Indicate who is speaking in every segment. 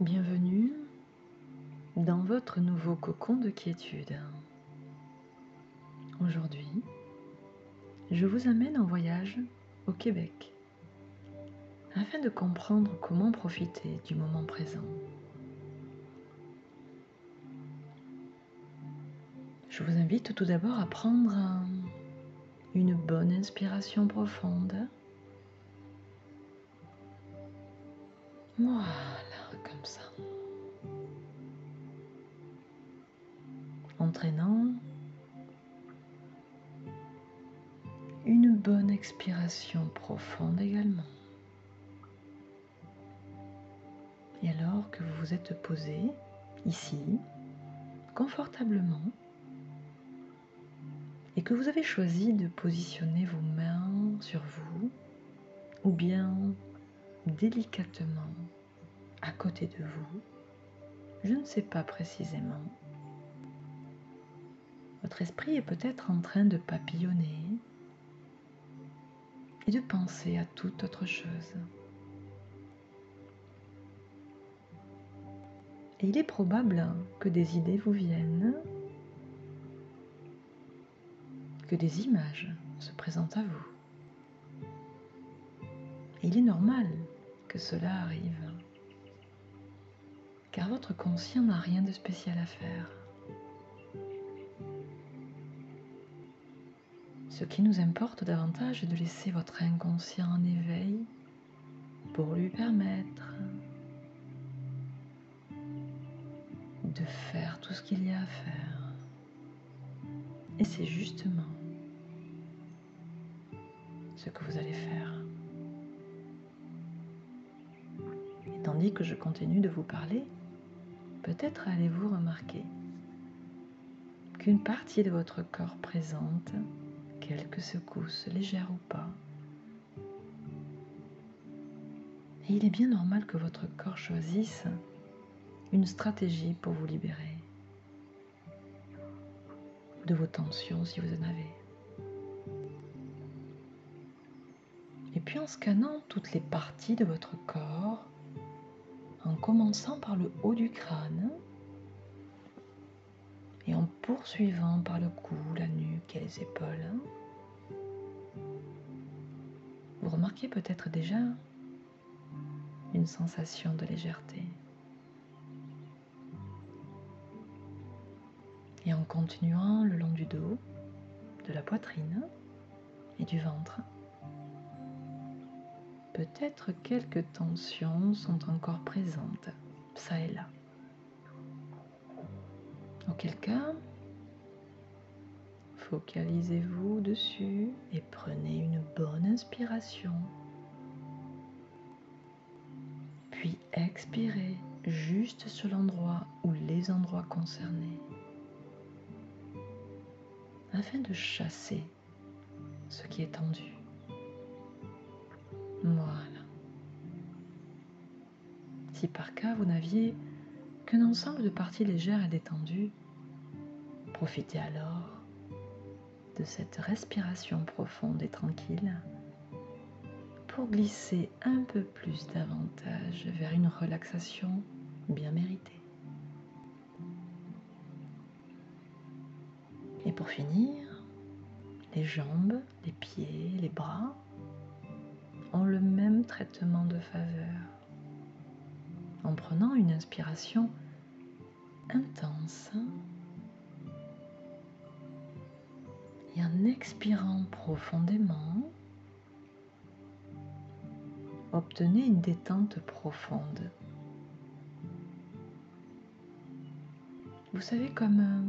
Speaker 1: Bienvenue dans votre nouveau cocon de quiétude. Aujourd'hui, je vous amène en voyage au Québec afin de comprendre comment profiter du moment présent. Je vous invite tout d'abord à prendre une bonne inspiration profonde. Voilà, comme ça. Entraînant une bonne expiration profonde également. Et alors que vous vous êtes posé ici, confortablement, et que vous avez choisi de positionner vos mains sur vous, ou bien délicatement à côté de vous, je ne sais pas précisément. Votre esprit est peut-être en train de papillonner et de penser à toute autre chose. Et il est probable que des idées vous viennent, que des images se présentent à vous. Et il est normal que cela arrive, car votre conscient n'a rien de spécial à faire. Ce qui nous importe davantage est de laisser votre inconscient en éveil pour lui permettre de faire tout ce qu'il y a à faire. Et c'est justement ce que vous allez faire. Et tandis que je continue de vous parler, peut-être allez-vous remarquer qu'une partie de votre corps présente quelques secousses légères ou pas. Et il est bien normal que votre corps choisisse une stratégie pour vous libérer de vos tensions si vous en avez. Et puis en scannant toutes les parties de votre corps, en commençant par le haut du crâne et en poursuivant par le cou, la nuque et les épaules, vous remarquez peut-être déjà une sensation de légèreté. Et en continuant le long du dos, de la poitrine et du ventre, peut-être quelques tensions sont encore présentes, ça et là. Auquel cas, focalisez-vous dessus et prenez une bonne inspiration. Puis expirez juste sur l'endroit ou les endroits concernés afin de chasser ce qui est tendu. Voilà. Si par cas vous n'aviez qu'un ensemble de parties légères et détendues, profitez alors de cette respiration profonde et tranquille pour glisser un peu plus davantage vers une relaxation bien méritée. Et pour finir, les jambes, les pieds, les bras ont le même traitement de faveur. En prenant une inspiration intense et en expirant profondément, obtenez une détente profonde. Vous savez comme euh,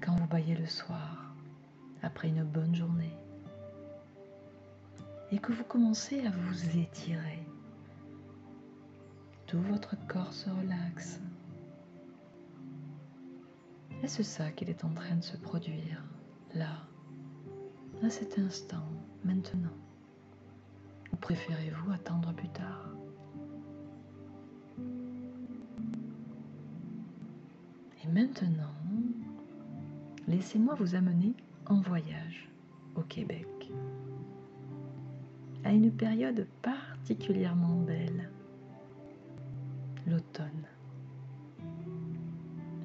Speaker 1: quand vous baillez le soir, après une bonne journée, et que vous commencez à vous étirer. Tout votre corps se relaxe. Est-ce ça qu'il est en train de se produire, là, à cet instant, maintenant? Ou préférez-vous attendre plus tard? Et maintenant, laissez-moi vous amener en voyage au Québec, à une période particulièrement belle, l'automne.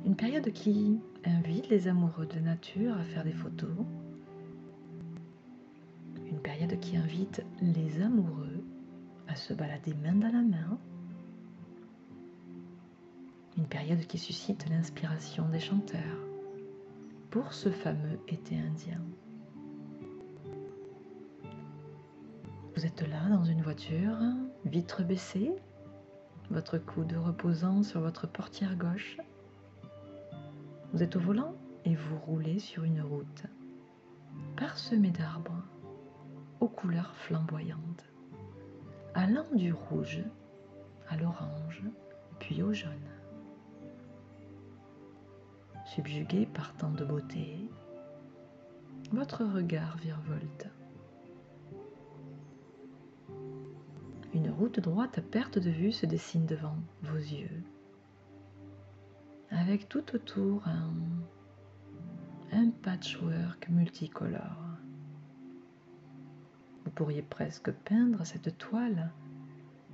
Speaker 1: Une période qui invite les amoureux de nature à faire des photos. Une période qui invite les amoureux à se balader main dans la main. Une période qui suscite l'inspiration des chanteurs pour ce fameux été indien. Vous êtes là dans une voiture, vitre baissée, votre coude reposant sur votre portière gauche. Vous êtes au volant et vous roulez sur une route parsemée d'arbres aux couleurs flamboyantes, allant du rouge à l'orange, puis au jaune. Subjugué par tant de beauté, votre regard virevolte route droite à perte de vue se dessine devant vos yeux, avec tout autour un, un patchwork multicolore. Vous pourriez presque peindre cette toile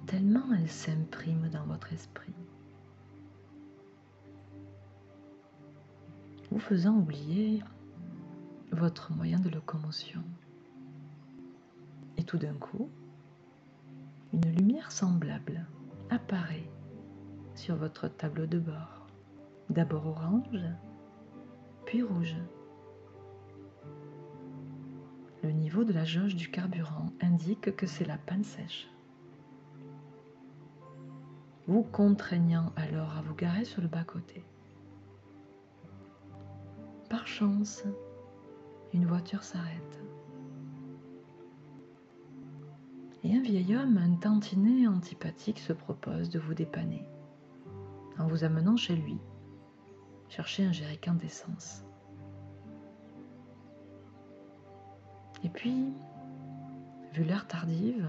Speaker 1: tellement elle s'imprime dans votre esprit. Vous faisant oublier votre moyen de locomotion. Et tout d'un coup, une lumière semblable apparaît sur votre tableau de bord. D'abord orange, puis rouge. Le niveau de la jauge du carburant indique que c'est la panne sèche. Vous contraignant alors à vous garer sur le bas-côté. Par chance, une voiture s'arrête. Et un vieil homme, un tantinet antipathique, se propose de vous dépanner en vous amenant chez lui, chercher un jerrycan d'essence. Et puis, vu l'heure tardive,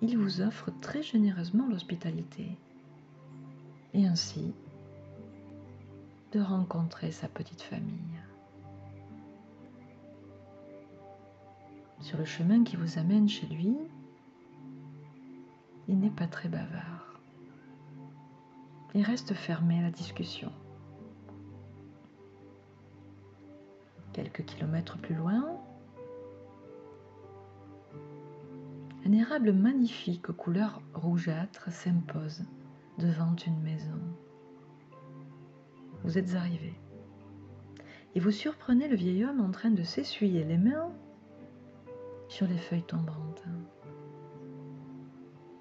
Speaker 1: il vous offre très généreusement l'hospitalité et ainsi de rencontrer sa petite famille. Sur le chemin qui vous amène chez lui, il n'est pas très bavard. Il reste fermé à la discussion. Quelques kilomètres plus loin, un érable magnifique aux couleurs rougeâtres s'impose devant une maison. Vous êtes arrivé et vous surprenez le vieil homme en train de s'essuyer les mains sur les feuilles tombantes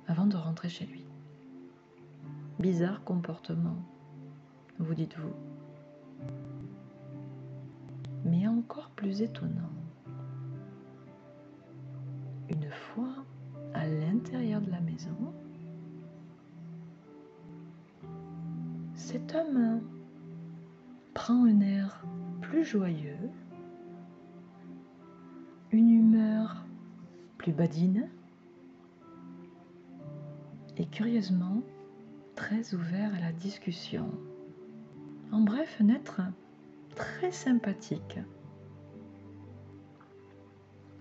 Speaker 1: avant de rentrer chez lui. Bizarre comportement, vous dites-vous. Mais encore plus étonnant, une fois à l'intérieur de la maison, cet homme prend un air plus joyeux badine et curieusement très ouvert à la discussion. En bref, un être très sympathique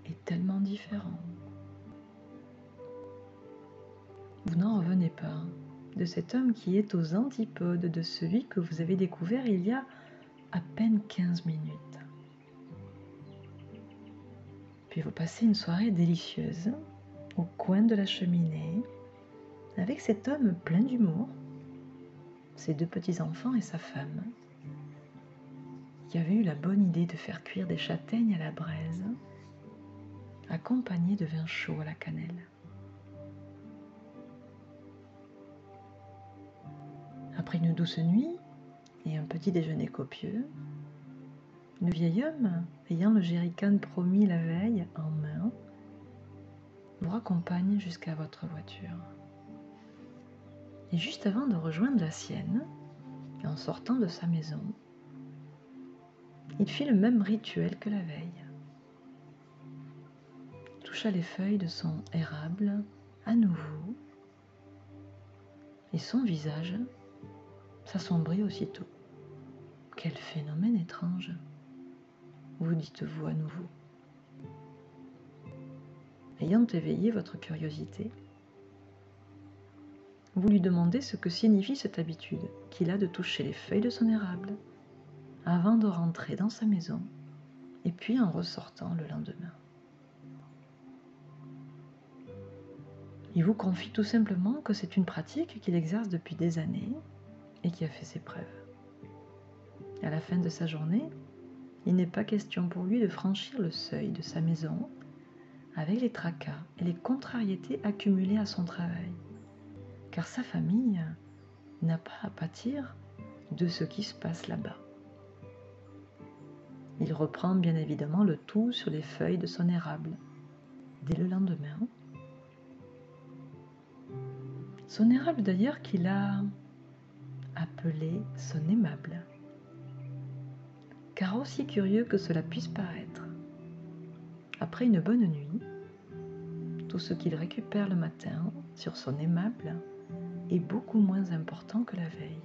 Speaker 1: et tellement différent. Vous n'en revenez pas de cet homme qui est aux antipodes de celui que vous avez découvert il y a à peine 15 minutes. Puis vous passez une soirée délicieuse au coin de la cheminée avec cet homme plein d'humour, ses deux petits-enfants et sa femme, qui avait eu la bonne idée de faire cuire des châtaignes à la braise, accompagnés de vin chaud à la cannelle. Après une douce nuit et un petit déjeuner copieux, le vieil homme, ayant le jerrycan promis la veille en main, vous raccompagne jusqu'à votre voiture. Et juste avant de rejoindre la sienne, en sortant de sa maison, il fit le même rituel que la veille. toucha les feuilles de son érable à nouveau, et son visage s'assombrit aussitôt. Quel phénomène étrange vous dites-vous à nouveau. Ayant éveillé votre curiosité, vous lui demandez ce que signifie cette habitude qu'il a de toucher les feuilles de son érable avant de rentrer dans sa maison et puis en ressortant le lendemain. Il vous confie tout simplement que c'est une pratique qu'il exerce depuis des années et qui a fait ses preuves. À la fin de sa journée, il n'est pas question pour lui de franchir le seuil de sa maison avec les tracas et les contrariétés accumulées à son travail, car sa famille n'a pas à pâtir de ce qui se passe là-bas. Il reprend bien évidemment le tout sur les feuilles de son érable. Dès le lendemain, son érable d'ailleurs qu'il a appelé son aimable. Car aussi curieux que cela puisse paraître, après une bonne nuit, tout ce qu'il récupère le matin sur son aimable est beaucoup moins important que la veille.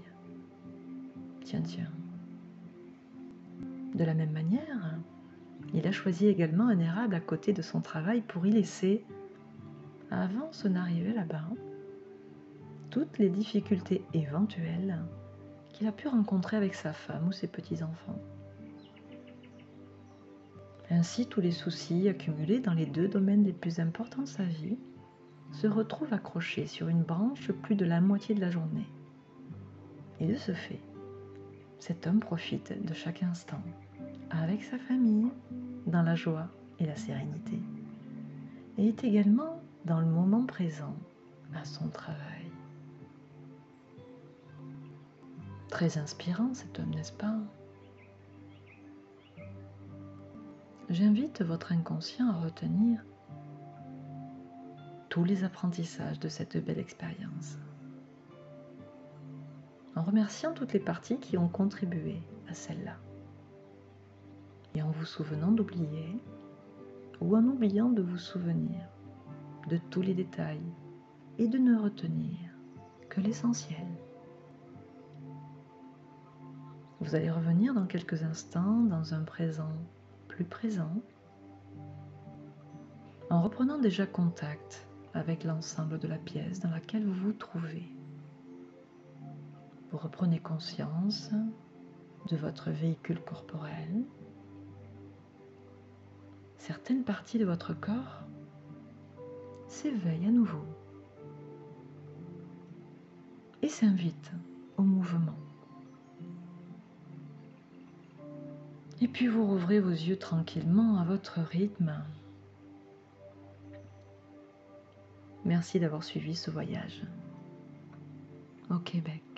Speaker 1: Tiens, tiens. De la même manière, il a choisi également un érable à côté de son travail pour y laisser, avant son arrivée là-bas, toutes les difficultés éventuelles qu'il a pu rencontrer avec sa femme ou ses petits-enfants. Ainsi, tous les soucis accumulés dans les deux domaines les plus importants de sa vie se retrouvent accrochés sur une branche plus de la moitié de la journée. Et de ce fait, cet homme profite de chaque instant avec sa famille dans la joie et la sérénité et est également dans le moment présent à son travail. Très inspirant cet homme, n'est-ce pas? J'invite votre inconscient à retenir tous les apprentissages de cette belle expérience en remerciant toutes les parties qui ont contribué à celle-là. Et en vous souvenant d'oublier ou en oubliant de vous souvenir de tous les détails et de ne retenir que l'essentiel. Vous allez revenir dans quelques instants dans un présent plus présent en reprenant déjà contact avec l'ensemble de la pièce dans laquelle vous vous trouvez. Vous reprenez conscience de votre véhicule corporel. Certaines parties de votre corps s'éveillent à nouveau et s'invitent au mouvement. Et puis vous rouvrez vos yeux tranquillement à votre rythme. Merci d'avoir suivi ce voyage au Québec.